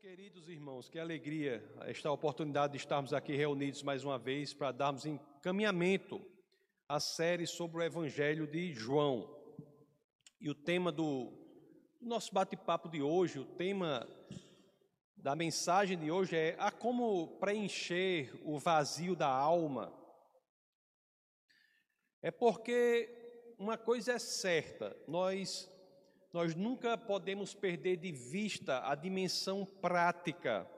queridos irmãos, que alegria esta oportunidade de estarmos aqui reunidos mais uma vez para darmos encaminhamento à série sobre o Evangelho de João. E o tema do nosso bate-papo de hoje, o tema da mensagem de hoje é a como preencher o vazio da alma. É porque uma coisa é certa, nós nós nunca podemos perder de vista a dimensão prática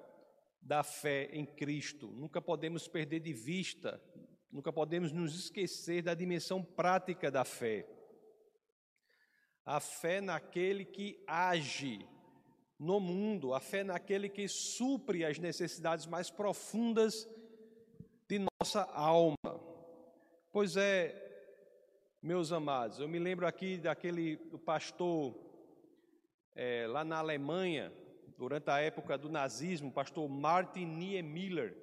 da fé em Cristo. Nunca podemos perder de vista, nunca podemos nos esquecer da dimensão prática da fé. A fé naquele que age no mundo, a fé naquele que supre as necessidades mais profundas de nossa alma. Pois é, meus amados, eu me lembro aqui daquele pastor é, lá na Alemanha, durante a época do nazismo, o pastor Martin Niemöller,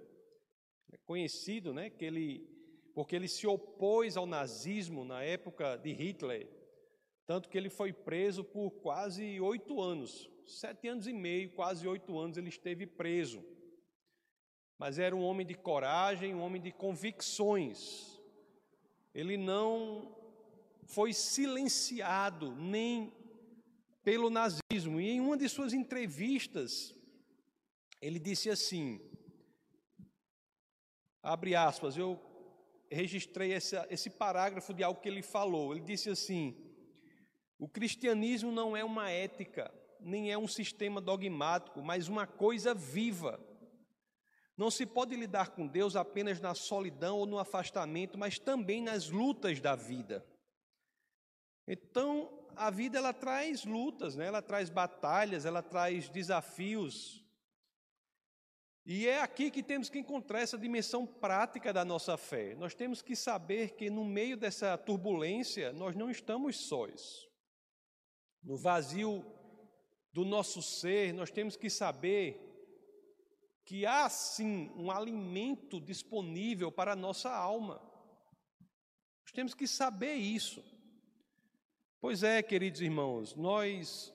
é conhecido, né, que ele, porque ele se opôs ao nazismo na época de Hitler, tanto que ele foi preso por quase oito anos, sete anos e meio, quase oito anos ele esteve preso. Mas era um homem de coragem, um homem de convicções. Ele não foi silenciado nem pelo nazismo. E em uma de suas entrevistas, ele disse assim: abre aspas, eu registrei esse, esse parágrafo de algo que ele falou. Ele disse assim: o cristianismo não é uma ética, nem é um sistema dogmático, mas uma coisa viva. Não se pode lidar com Deus apenas na solidão ou no afastamento, mas também nas lutas da vida. Então, a vida ela traz lutas, né? ela traz batalhas, ela traz desafios. E é aqui que temos que encontrar essa dimensão prática da nossa fé. Nós temos que saber que no meio dessa turbulência nós não estamos sós. No vazio do nosso ser, nós temos que saber que há sim um alimento disponível para a nossa alma. Nós temos que saber isso. Pois é, queridos irmãos, nós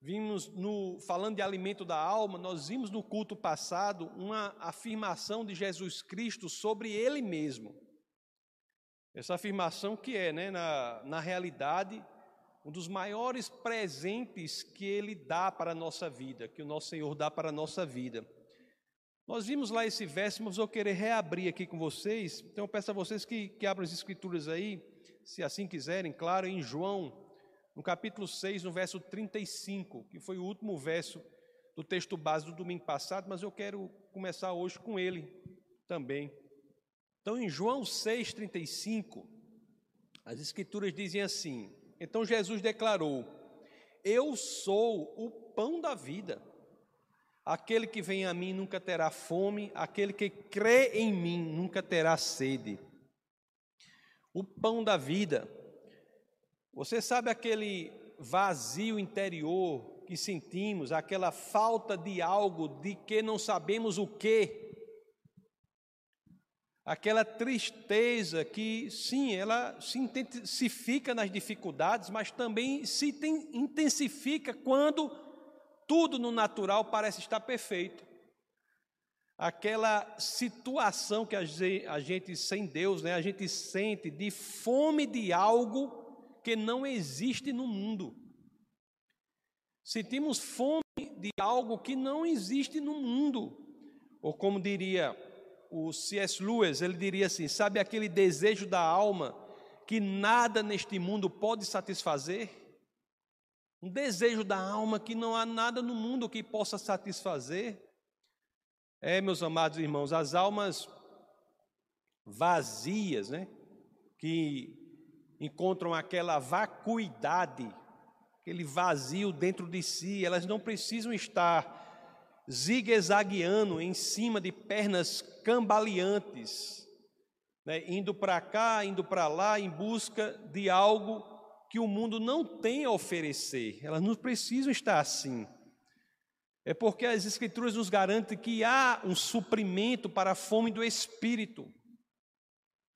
vimos no falando de alimento da alma, nós vimos no culto passado uma afirmação de Jesus Cristo sobre ele mesmo. Essa afirmação que é, né, na, na realidade, um dos maiores presentes que ele dá para a nossa vida, que o nosso Senhor dá para a nossa vida. Nós vimos lá esse verso, mas eu querer reabrir aqui com vocês, então eu peço a vocês que, que abram as escrituras aí, se assim quiserem, claro, em João, no capítulo 6, no verso 35, que foi o último verso do texto base do domingo passado, mas eu quero começar hoje com ele também. Então, em João 35, as escrituras dizem assim: Então Jesus declarou: Eu sou o pão da vida. Aquele que vem a mim nunca terá fome, aquele que crê em mim nunca terá sede o pão da vida. Você sabe aquele vazio interior que sentimos, aquela falta de algo de que não sabemos o que? Aquela tristeza que, sim, ela se intensifica nas dificuldades, mas também se intensifica quando tudo no natural parece estar perfeito aquela situação que a gente sem Deus, né, a gente sente de fome de algo que não existe no mundo. Sentimos fome de algo que não existe no mundo. Ou como diria o C.S. Lewis, ele diria assim: sabe aquele desejo da alma que nada neste mundo pode satisfazer? Um desejo da alma que não há nada no mundo que possa satisfazer. É, meus amados irmãos, as almas vazias, né, que encontram aquela vacuidade, aquele vazio dentro de si, elas não precisam estar zigue-zagueando em cima de pernas cambaleantes, né, indo para cá, indo para lá, em busca de algo que o mundo não tem a oferecer. Elas não precisam estar assim. É porque as Escrituras nos garantem que há um suprimento para a fome do espírito.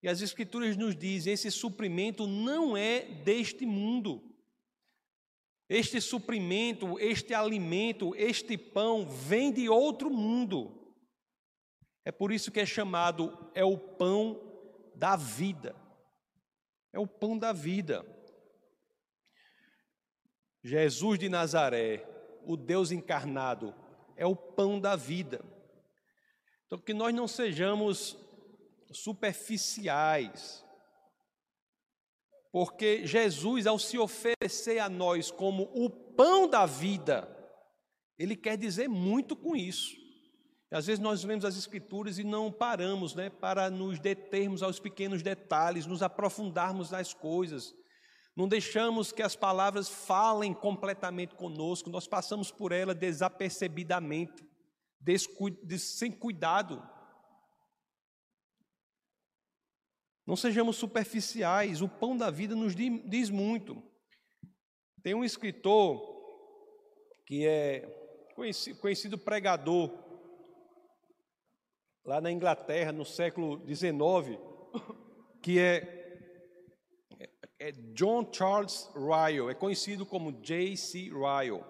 E as Escrituras nos dizem: esse suprimento não é deste mundo. Este suprimento, este alimento, este pão vem de outro mundo. É por isso que é chamado é o pão da vida. É o pão da vida. Jesus de Nazaré, o Deus encarnado, é o pão da vida. Então, que nós não sejamos superficiais, porque Jesus, ao se oferecer a nós como o pão da vida, ele quer dizer muito com isso. Às vezes nós lemos as Escrituras e não paramos né, para nos determos aos pequenos detalhes, nos aprofundarmos nas coisas. Não deixamos que as palavras falem completamente conosco, nós passamos por ela desapercebidamente, sem cuidado. Não sejamos superficiais, o pão da vida nos diz muito. Tem um escritor que é conhecido pregador lá na Inglaterra no século XIX, que é é John Charles Ryle, é conhecido como J.C. Ryle.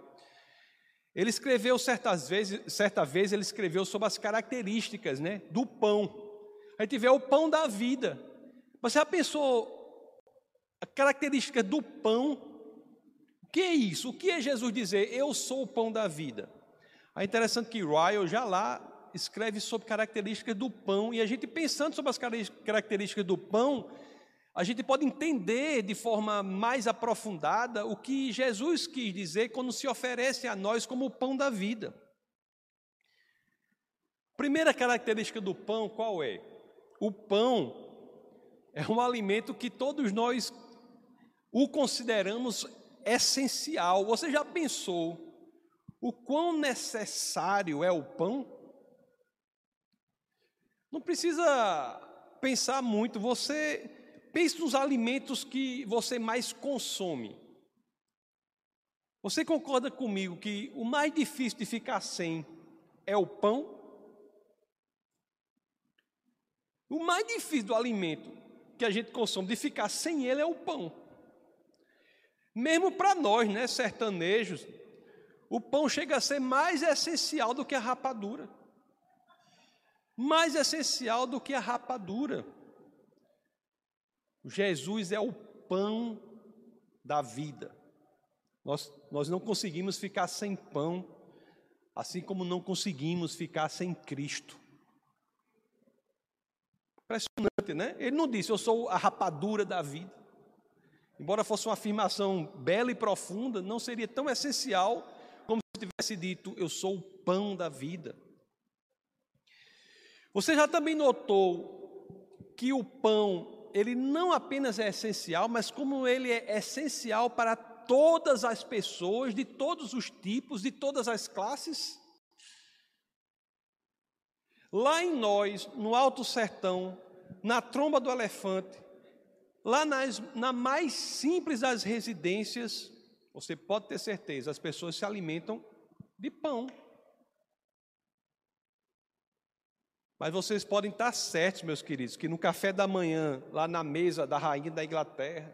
Ele escreveu certas vezes, certa vez ele escreveu sobre as características, né, do pão. A gente vê o pão da vida. Você já pensou a característica do pão? O que é isso? O que é Jesus dizer? Eu sou o pão da vida. É interessante que Ryle já lá escreve sobre características do pão e a gente pensando sobre as características do pão, a gente pode entender de forma mais aprofundada o que Jesus quis dizer quando se oferece a nós como o pão da vida. Primeira característica do pão qual é? O pão é um alimento que todos nós o consideramos essencial. Você já pensou o quão necessário é o pão? Não precisa pensar muito, você Pense nos alimentos que você mais consome. Você concorda comigo que o mais difícil de ficar sem é o pão? O mais difícil do alimento que a gente consome de ficar sem ele é o pão. Mesmo para nós, né, sertanejos, o pão chega a ser mais essencial do que a rapadura. Mais essencial do que a rapadura. Jesus é o pão da vida. Nós, nós não conseguimos ficar sem pão, assim como não conseguimos ficar sem Cristo. Impressionante, né? Ele não disse, eu sou a rapadura da vida. Embora fosse uma afirmação bela e profunda, não seria tão essencial como se tivesse dito, eu sou o pão da vida. Você já também notou que o pão ele não apenas é essencial, mas como ele é essencial para todas as pessoas, de todos os tipos, de todas as classes. Lá em nós, no Alto Sertão, na tromba do elefante, lá nas, na mais simples das residências, você pode ter certeza, as pessoas se alimentam de pão. Mas vocês podem estar certos, meus queridos, que no café da manhã, lá na mesa da rainha da Inglaterra,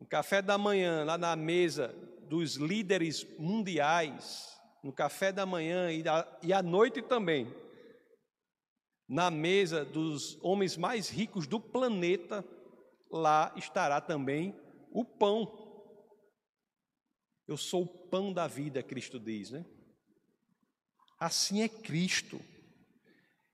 no café da manhã, lá na mesa dos líderes mundiais, no café da manhã e, da, e à noite também, na mesa dos homens mais ricos do planeta, lá estará também o pão. Eu sou o pão da vida, Cristo diz, né? Assim é Cristo.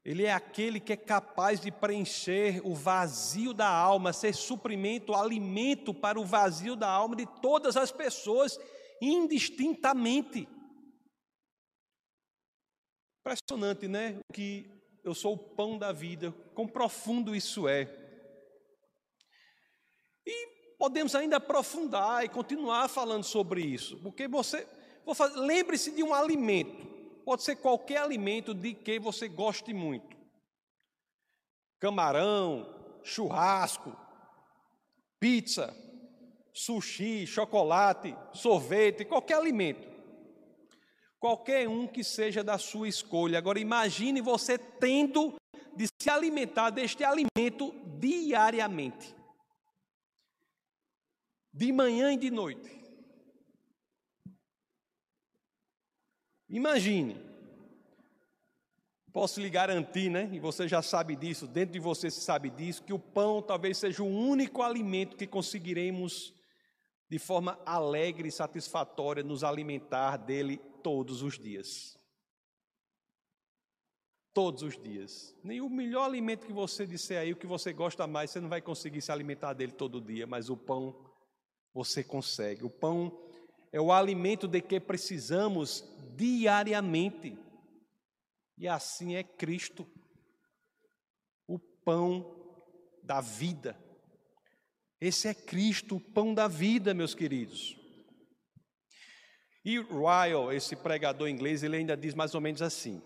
Ele é aquele que é capaz de preencher o vazio da alma, ser suprimento, alimento para o vazio da alma de todas as pessoas, indistintamente. Impressionante, né? Que eu sou o pão da vida, quão profundo isso é. E podemos ainda aprofundar e continuar falando sobre isso, porque você, lembre-se de um alimento. Pode ser qualquer alimento de que você goste muito. Camarão, churrasco, pizza, sushi, chocolate, sorvete, qualquer alimento. Qualquer um que seja da sua escolha. Agora imagine você tendo de se alimentar deste alimento diariamente. De manhã e de noite. Imagine, posso lhe garantir, né? E você já sabe disso, dentro de você se sabe disso, que o pão talvez seja o único alimento que conseguiremos de forma alegre e satisfatória nos alimentar dele todos os dias. Todos os dias. Nem o melhor alimento que você disser aí, o que você gosta mais, você não vai conseguir se alimentar dele todo dia, mas o pão você consegue. O pão é o alimento de que precisamos diariamente. E assim é Cristo, o pão da vida. Esse é Cristo, o pão da vida, meus queridos. E Ryle, esse pregador inglês, ele ainda diz mais ou menos assim: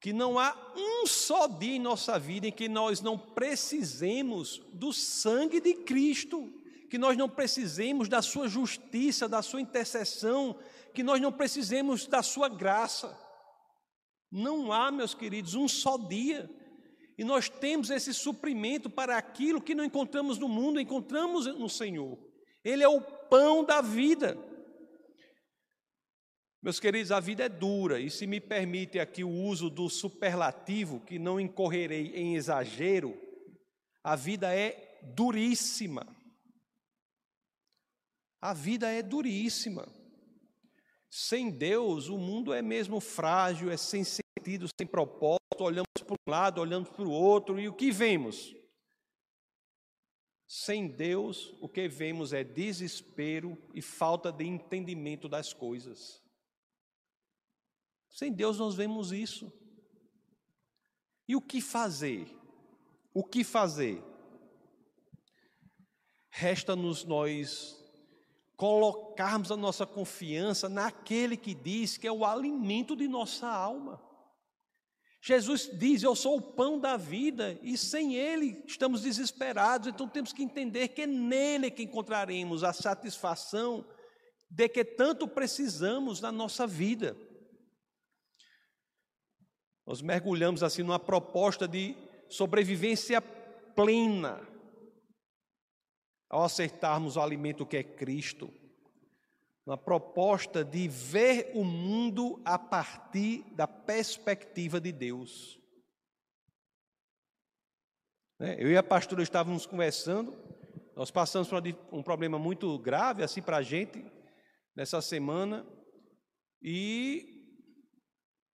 que não há um só dia em nossa vida em que nós não precisemos do sangue de Cristo, que nós não precisemos da sua justiça, da sua intercessão, que nós não precisemos da sua graça. Não há, meus queridos, um só dia. E nós temos esse suprimento para aquilo que não encontramos no mundo, encontramos no Senhor. Ele é o pão da vida. Meus queridos, a vida é dura, e se me permite aqui o uso do superlativo, que não incorrerei em exagero, a vida é duríssima. A vida é duríssima. Sem Deus, o mundo é mesmo frágil, é sem sentido, sem propósito. Olhamos para um lado, olhamos para o outro, e o que vemos? Sem Deus, o que vemos é desespero e falta de entendimento das coisas. Sem Deus, nós vemos isso. E o que fazer? O que fazer? Resta-nos nós colocarmos a nossa confiança naquele que diz que é o alimento de nossa alma. Jesus diz: Eu sou o pão da vida, e sem Ele estamos desesperados, então temos que entender que é nele que encontraremos a satisfação de que tanto precisamos na nossa vida. Nós mergulhamos assim numa proposta de sobrevivência plena, ao aceitarmos o alimento que é Cristo, uma proposta de ver o mundo a partir da perspectiva de Deus. Né, eu e a pastora estávamos conversando, nós passamos por um problema muito grave assim para a gente nessa semana, e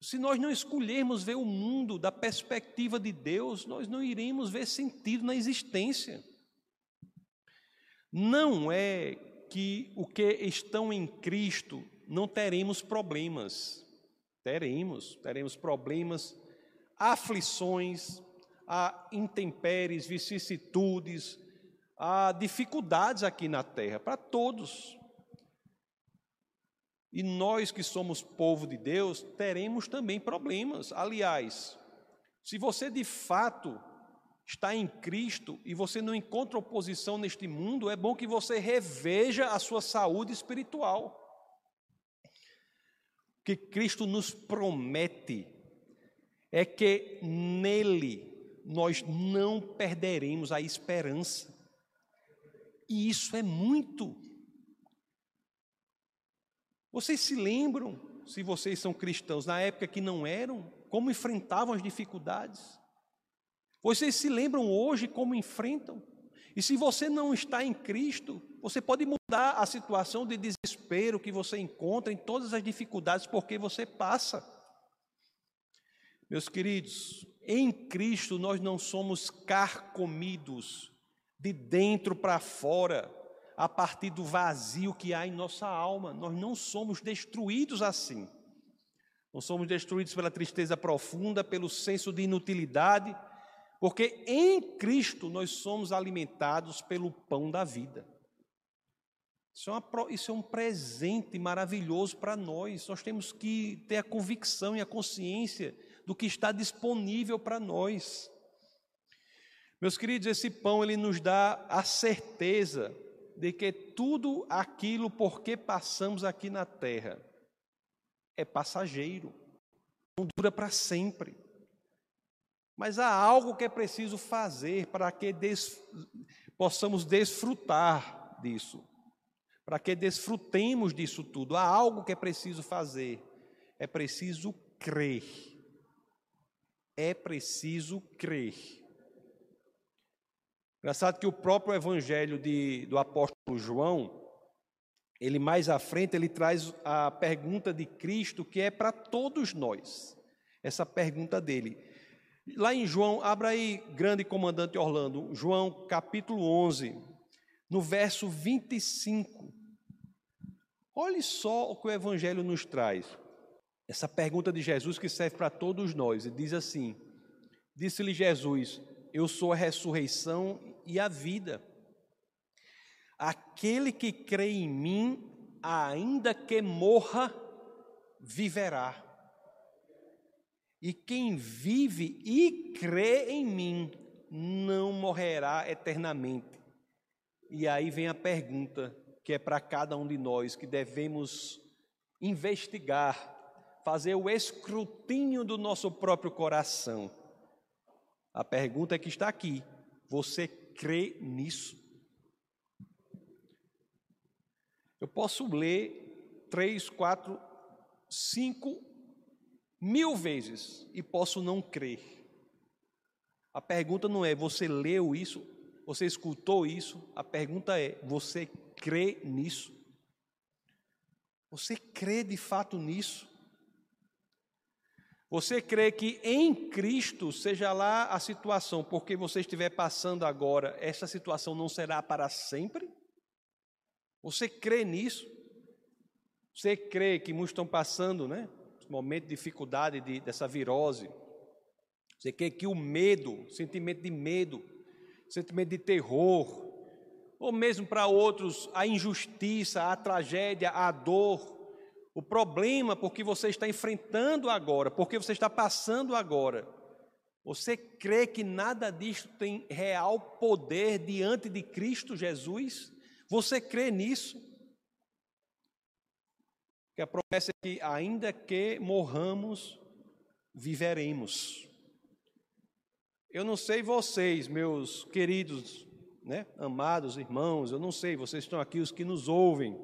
se nós não escolhermos ver o mundo da perspectiva de Deus, nós não iremos ver sentido na existência não é que o que estão em Cristo não teremos problemas. Teremos, teremos problemas, aflições, há intempéries, vicissitudes, há dificuldades aqui na terra, para todos. E nós que somos povo de Deus, teremos também problemas. Aliás, se você de fato está em Cristo e você não encontra oposição neste mundo, é bom que você reveja a sua saúde espiritual. O que Cristo nos promete é que nele nós não perderemos a esperança. E isso é muito. Vocês se lembram, se vocês são cristãos, na época que não eram, como enfrentavam as dificuldades? Vocês se lembram hoje como enfrentam? E se você não está em Cristo, você pode mudar a situação de desespero que você encontra em todas as dificuldades porque você passa. Meus queridos, em Cristo nós não somos carcomidos de dentro para fora, a partir do vazio que há em nossa alma. Nós não somos destruídos assim. Não somos destruídos pela tristeza profunda, pelo senso de inutilidade, porque em Cristo nós somos alimentados pelo pão da vida. Isso é, uma, isso é um presente maravilhoso para nós. Nós temos que ter a convicção e a consciência do que está disponível para nós. Meus queridos, esse pão ele nos dá a certeza de que tudo aquilo por que passamos aqui na terra é passageiro, não dura para sempre. Mas há algo que é preciso fazer para que des... possamos desfrutar disso. para que desfrutemos disso tudo. Há algo que é preciso fazer, é preciso crer. É preciso crer. Engraçado que o próprio evangelho de, do apóstolo João, ele mais à frente, ele traz a pergunta de Cristo que é para todos nós. Essa pergunta dele. Lá em João, abra aí, grande comandante Orlando, João capítulo 11, no verso 25. Olhe só o que o Evangelho nos traz. Essa pergunta de Jesus que serve para todos nós. Ele diz assim: Disse-lhe Jesus: Eu sou a ressurreição e a vida. Aquele que crê em mim, ainda que morra, viverá. E quem vive e crê em mim, não morrerá eternamente. E aí vem a pergunta: que é para cada um de nós que devemos investigar, fazer o escrutínio do nosso próprio coração. A pergunta é que está aqui: você crê nisso? Eu posso ler três, quatro, cinco mil vezes e posso não crer. A pergunta não é você leu isso, você escutou isso, a pergunta é você crê nisso? Você crê de fato nisso? Você crê que em Cristo, seja lá a situação, porque você estiver passando agora, essa situação não será para sempre? Você crê nisso? Você crê que muitos estão passando, né? Momento de dificuldade de, dessa virose. Você crê que o medo, sentimento de medo, sentimento de terror, ou mesmo para outros a injustiça, a tragédia, a dor, o problema porque você está enfrentando agora, porque você está passando agora. Você crê que nada disso tem real poder diante de Cristo Jesus? Você crê nisso? Que a promessa é que, ainda que morramos, viveremos. Eu não sei vocês, meus queridos né? Amados irmãos, eu não sei, vocês estão aqui, os que nos ouvem.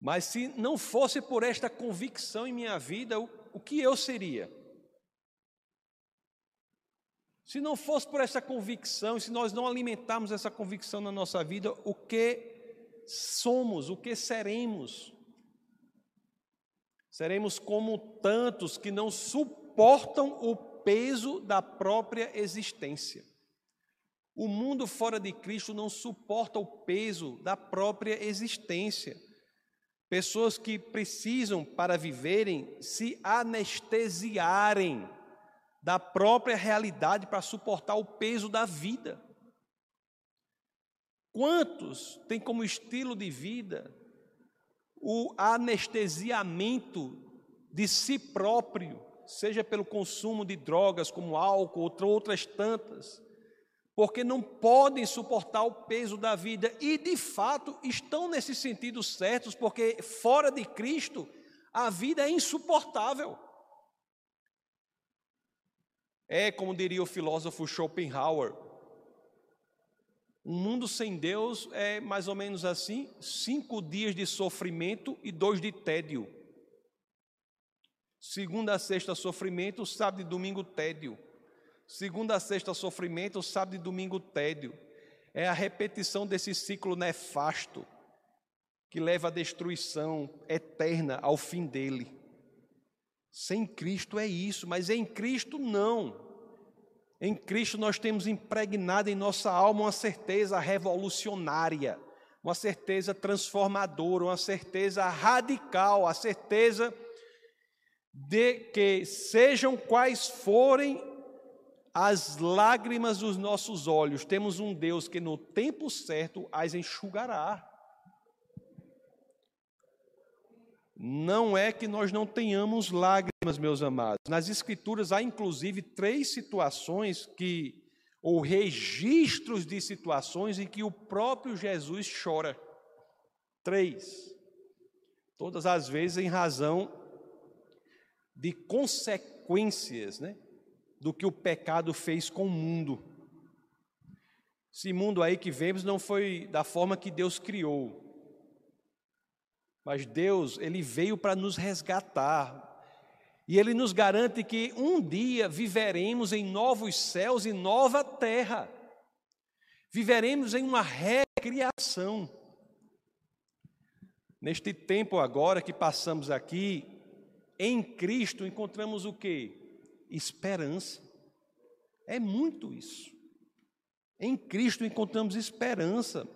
Mas se não fosse por esta convicção em minha vida, o, o que eu seria? Se não fosse por essa convicção, se nós não alimentarmos essa convicção na nossa vida, o que somos, o que seremos? Seremos como tantos que não suportam o peso da própria existência. O mundo fora de Cristo não suporta o peso da própria existência. Pessoas que precisam, para viverem, se anestesiarem da própria realidade para suportar o peso da vida. Quantos têm como estilo de vida o anestesiamento de si próprio, seja pelo consumo de drogas como álcool, ou outras tantas? porque não podem suportar o peso da vida e, de fato, estão nesse sentido certos, porque fora de Cristo a vida é insuportável. É, como diria o filósofo Schopenhauer, um mundo sem Deus é mais ou menos assim: cinco dias de sofrimento e dois de tédio. Segunda a sexta, sofrimento, sábado e domingo, tédio. Segunda a sexta, sofrimento, sábado e domingo, tédio. É a repetição desse ciclo nefasto que leva à destruição eterna ao fim dele. Sem Cristo é isso, mas em Cristo não. Em Cristo nós temos impregnado em nossa alma uma certeza revolucionária, uma certeza transformadora, uma certeza radical, a certeza de que sejam quais forem as lágrimas dos nossos olhos, temos um Deus que no tempo certo as enxugará. Não é que nós não tenhamos lágrimas, meus amados. Nas Escrituras há inclusive três situações que, ou registros de situações em que o próprio Jesus chora. Três. Todas as vezes em razão de consequências, né? do que o pecado fez com o mundo. Esse mundo aí que vemos não foi da forma que Deus criou. Mas Deus, ele veio para nos resgatar. E ele nos garante que um dia viveremos em novos céus e nova terra. Viveremos em uma recriação. Neste tempo agora que passamos aqui, em Cristo encontramos o que? Esperança. É muito isso. Em Cristo encontramos esperança.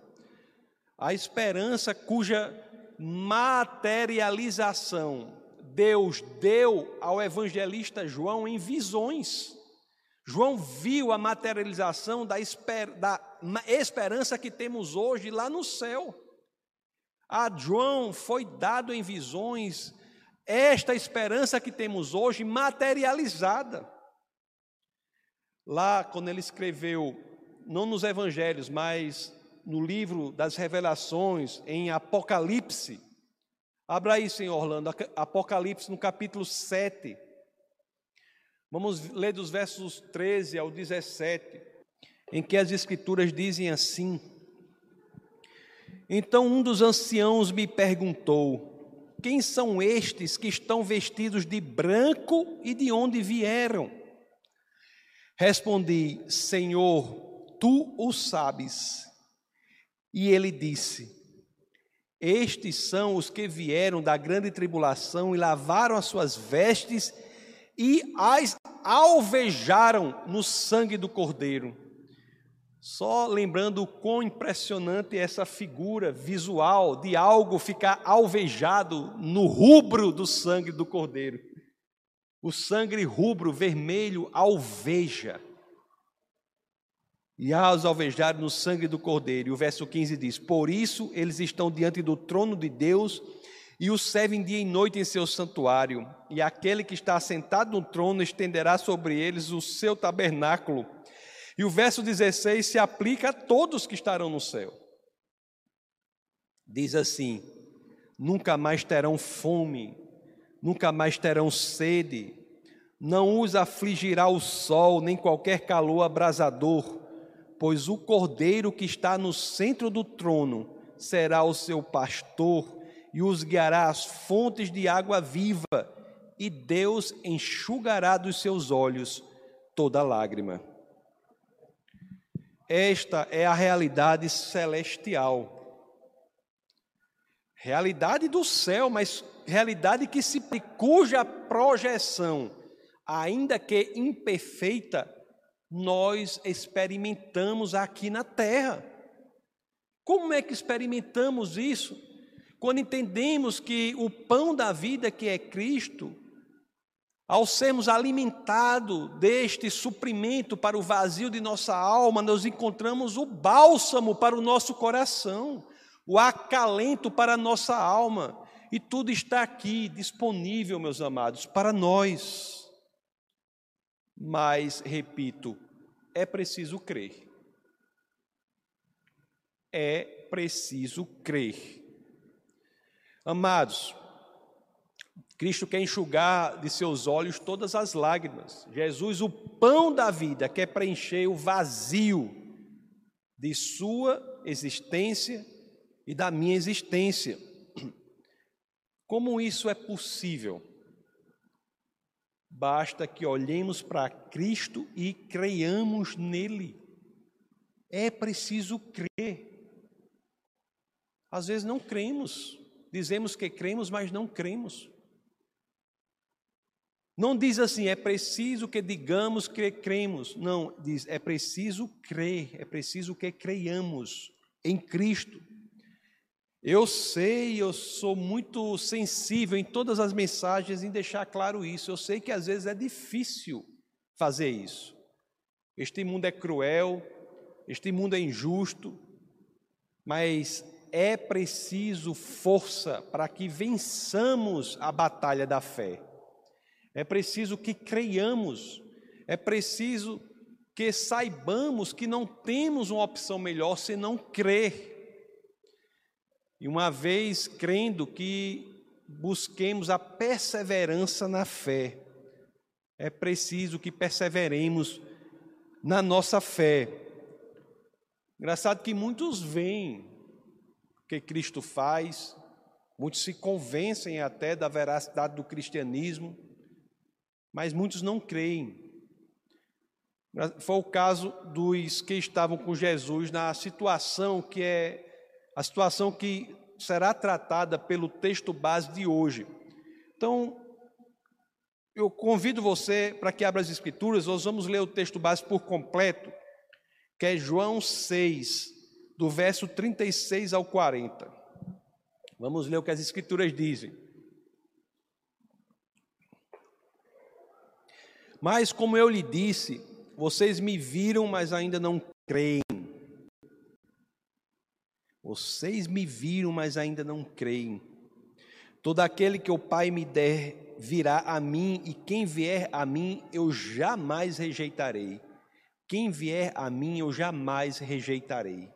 A esperança cuja materialização Deus deu ao evangelista João em visões. João viu a materialização da, esper, da esperança que temos hoje lá no céu. A João foi dado em visões esta esperança que temos hoje materializada. Lá, quando ele escreveu, não nos evangelhos, mas no livro das revelações, em Apocalipse. Abra aí, senhor Orlando, Apocalipse no capítulo 7. Vamos ler dos versos 13 ao 17, em que as Escrituras dizem assim: Então um dos anciãos me perguntou: Quem são estes que estão vestidos de branco e de onde vieram? Respondi: Senhor, tu o sabes. E ele disse: Estes são os que vieram da grande tribulação e lavaram as suas vestes e as alvejaram no sangue do Cordeiro. Só lembrando o quão impressionante é essa figura visual de algo ficar alvejado no rubro do sangue do Cordeiro. O sangue rubro vermelho alveja e aos alvejar no sangue do Cordeiro. E o verso 15 diz: Por isso eles estão diante do trono de Deus e o servem dia e noite em seu santuário. E aquele que está sentado no trono estenderá sobre eles o seu tabernáculo. E o verso 16 se aplica a todos que estarão no céu. Diz assim: Nunca mais terão fome, nunca mais terão sede, não os afligirá o sol, nem qualquer calor abrasador pois o cordeiro que está no centro do trono será o seu pastor e os guiará às fontes de água viva, e Deus enxugará dos seus olhos toda lágrima. Esta é a realidade celestial. Realidade do céu, mas realidade que se cuja projeção, ainda que imperfeita, nós experimentamos aqui na terra. Como é que experimentamos isso? Quando entendemos que o pão da vida, que é Cristo, ao sermos alimentados deste suprimento para o vazio de nossa alma, nós encontramos o bálsamo para o nosso coração, o acalento para a nossa alma, e tudo está aqui disponível, meus amados, para nós. Mas, repito, é preciso crer. É preciso crer. Amados, Cristo quer enxugar de seus olhos todas as lágrimas. Jesus, o pão da vida, quer preencher o vazio de sua existência e da minha existência. Como isso é possível? Basta que olhemos para Cristo e creiamos nele. É preciso crer. Às vezes não cremos, dizemos que cremos, mas não cremos. Não diz assim, é preciso que digamos que cremos. Não, diz, é preciso crer, é preciso que creiamos em Cristo. Eu sei, eu sou muito sensível em todas as mensagens em deixar claro isso. Eu sei que às vezes é difícil fazer isso. Este mundo é cruel, este mundo é injusto, mas é preciso força para que vençamos a batalha da fé. É preciso que creiamos, é preciso que saibamos que não temos uma opção melhor senão crer e uma vez crendo que busquemos a perseverança na fé, é preciso que perseveremos na nossa fé. Engraçado que muitos veem o que Cristo faz, Muitos se convencem até da veracidade do cristianismo, mas muitos não creem. Foi o caso dos que estavam com Jesus na situação que é a situação que será tratada pelo texto base de hoje. Então, eu convido você para que abra as Escrituras, nós vamos ler o texto base por completo, que é João 6, do verso 36 ao 40. Vamos ler o que as Escrituras dizem. Mas, como eu lhe disse, vocês me viram, mas ainda não creem. Vocês me viram, mas ainda não creem. Todo aquele que o Pai me der virá a mim, e quem vier a mim, eu jamais rejeitarei. Quem vier a mim, eu jamais rejeitarei.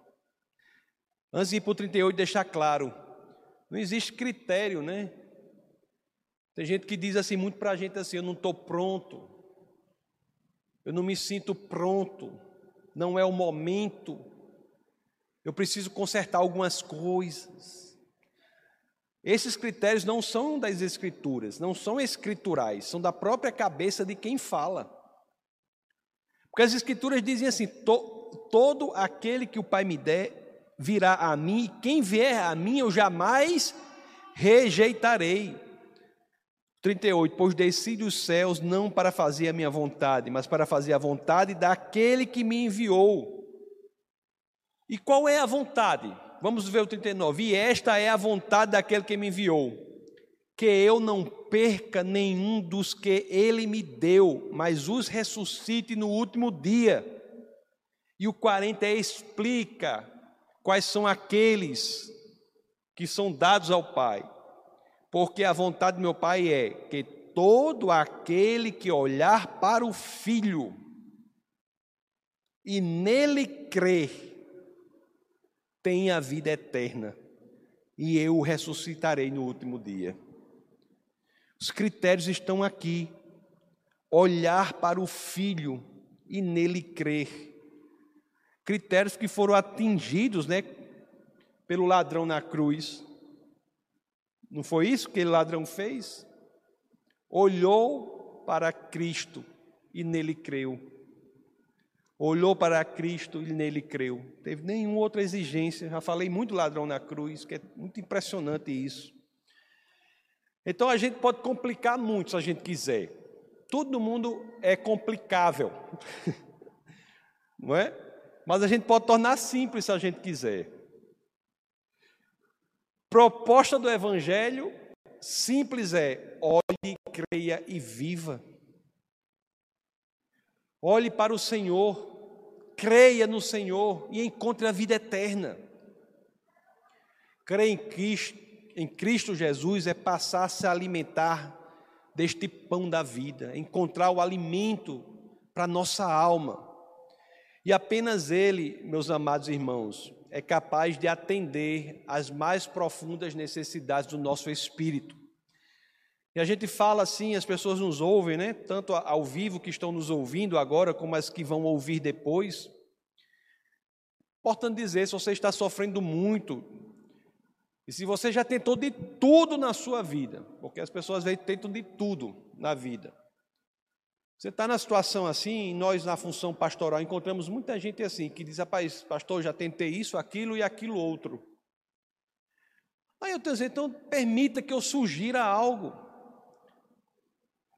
Antes de ir para o 38, deixar claro: não existe critério, né? Tem gente que diz assim muito para a gente assim: eu não estou pronto, eu não me sinto pronto, não é o momento, eu preciso consertar algumas coisas. Esses critérios não são das escrituras, não são escriturais, são da própria cabeça de quem fala. Porque as escrituras dizem assim: to, todo aquele que o Pai me der virá a mim, e quem vier a mim eu jamais rejeitarei. 38, pois desci dos céus não para fazer a minha vontade, mas para fazer a vontade daquele que me enviou. E qual é a vontade? Vamos ver o 39. E esta é a vontade daquele que me enviou, que eu não perca nenhum dos que ele me deu, mas os ressuscite no último dia. E o 40 explica quais são aqueles que são dados ao Pai. Porque a vontade do meu Pai é que todo aquele que olhar para o Filho e nele crer, tem a vida eterna, e eu o ressuscitarei no último dia. Os critérios estão aqui. Olhar para o Filho e nele crer. Critérios que foram atingidos, né, pelo ladrão na cruz. Não foi isso que o ladrão fez? Olhou para Cristo e nele creu olhou para Cristo e nele creu. Teve nenhuma outra exigência. Já falei muito ladrão na cruz, que é muito impressionante isso. Então a gente pode complicar muito se a gente quiser. Todo mundo é complicável, não é? Mas a gente pode tornar simples se a gente quiser. Proposta do Evangelho simples é: olhe, creia e viva. Olhe para o Senhor, creia no Senhor e encontre a vida eterna. Crer em Cristo, em Cristo Jesus é passar a se alimentar deste pão da vida, encontrar o alimento para nossa alma. E apenas Ele, meus amados irmãos, é capaz de atender às mais profundas necessidades do nosso espírito. E a gente fala assim, as pessoas nos ouvem, né? Tanto ao vivo que estão nos ouvindo agora, como as que vão ouvir depois. Importante dizer, se você está sofrendo muito, e se você já tentou de tudo na sua vida, porque as pessoas tentam de tudo na vida. Você está na situação assim, e nós na função pastoral encontramos muita gente assim, que diz, rapaz, pastor, já tentei isso, aquilo e aquilo outro. Aí eu tenho dizer, então permita que eu sugira algo.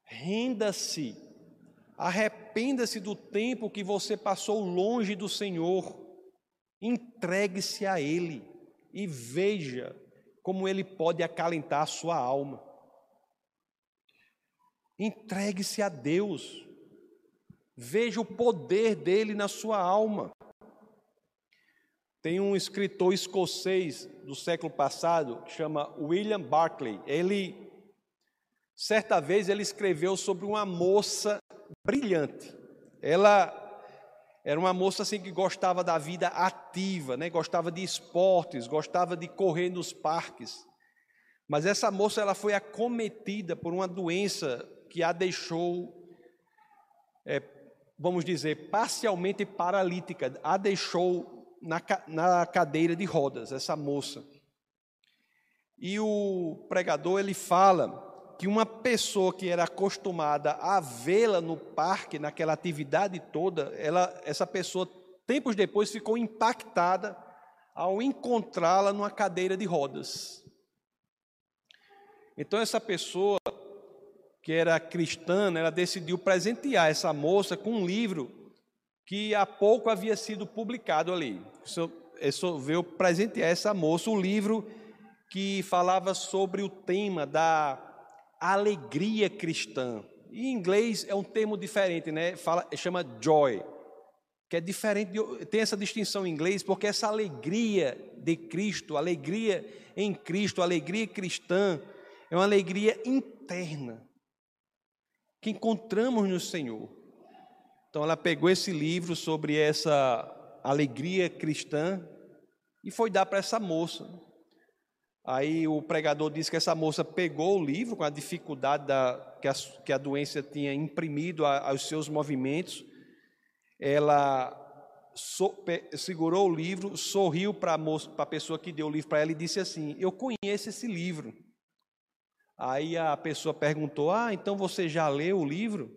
Renda-se, arrependa-se do tempo que você passou longe do Senhor, entregue-se a Ele e veja como Ele pode acalentar a sua alma. Entregue-se a Deus, veja o poder dele na sua alma. Tem um escritor escocês do século passado, chama William Barclay. Ele Certa vez ele escreveu sobre uma moça brilhante. Ela era uma moça assim que gostava da vida ativa, né? Gostava de esportes, gostava de correr nos parques. Mas essa moça ela foi acometida por uma doença que a deixou, é, vamos dizer, parcialmente paralítica. A deixou na, na cadeira de rodas. Essa moça. E o pregador ele fala que uma pessoa que era acostumada a vê-la no parque, naquela atividade toda, ela, essa pessoa, tempos depois, ficou impactada ao encontrá-la numa cadeira de rodas. Então, essa pessoa, que era cristã, né, ela decidiu presentear essa moça com um livro que há pouco havia sido publicado ali. Resolveu presentear essa moça o livro que falava sobre o tema da alegria cristã. Em inglês é um termo diferente, né? Fala, chama joy, que é diferente, de, tem essa distinção em inglês, porque essa alegria de Cristo, alegria em Cristo, alegria cristã, é uma alegria interna que encontramos no Senhor. Então ela pegou esse livro sobre essa alegria cristã e foi dar para essa moça. Aí o pregador disse que essa moça pegou o livro com a dificuldade da, que, a, que a doença tinha imprimido a, aos seus movimentos. Ela so, pe, segurou o livro, sorriu para a pessoa que deu o livro para ela e disse assim: Eu conheço esse livro. Aí a pessoa perguntou: Ah, então você já leu o livro?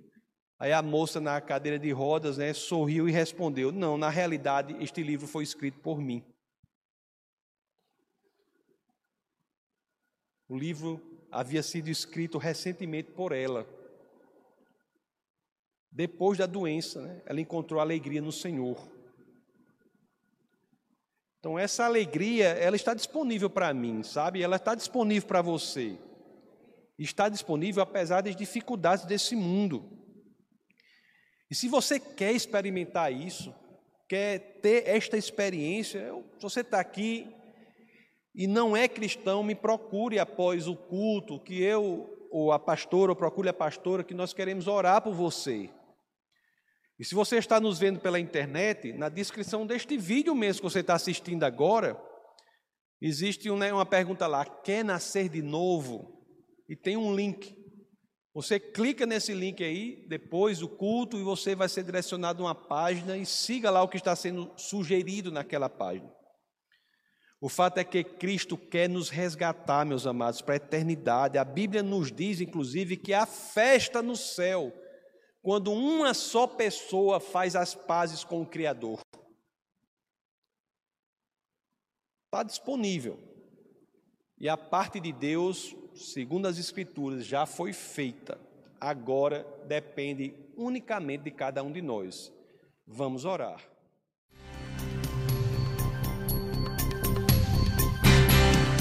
Aí a moça na cadeira de rodas né, sorriu e respondeu: Não, na realidade, este livro foi escrito por mim. O livro havia sido escrito recentemente por ela. Depois da doença, né, ela encontrou alegria no Senhor. Então, essa alegria, ela está disponível para mim, sabe? Ela está disponível para você. Está disponível apesar das dificuldades desse mundo. E se você quer experimentar isso, quer ter esta experiência, se você está aqui e não é cristão, me procure após o culto, que eu ou a pastora, ou procure a pastora, que nós queremos orar por você. E se você está nos vendo pela internet, na descrição deste vídeo mesmo que você está assistindo agora, existe né, uma pergunta lá: quer nascer de novo? E tem um link. Você clica nesse link aí, depois do culto, e você vai ser direcionado a uma página e siga lá o que está sendo sugerido naquela página. O fato é que Cristo quer nos resgatar, meus amados, para a eternidade. A Bíblia nos diz, inclusive, que há festa no céu quando uma só pessoa faz as pazes com o Criador. Está disponível. E a parte de Deus, segundo as Escrituras, já foi feita. Agora depende unicamente de cada um de nós. Vamos orar.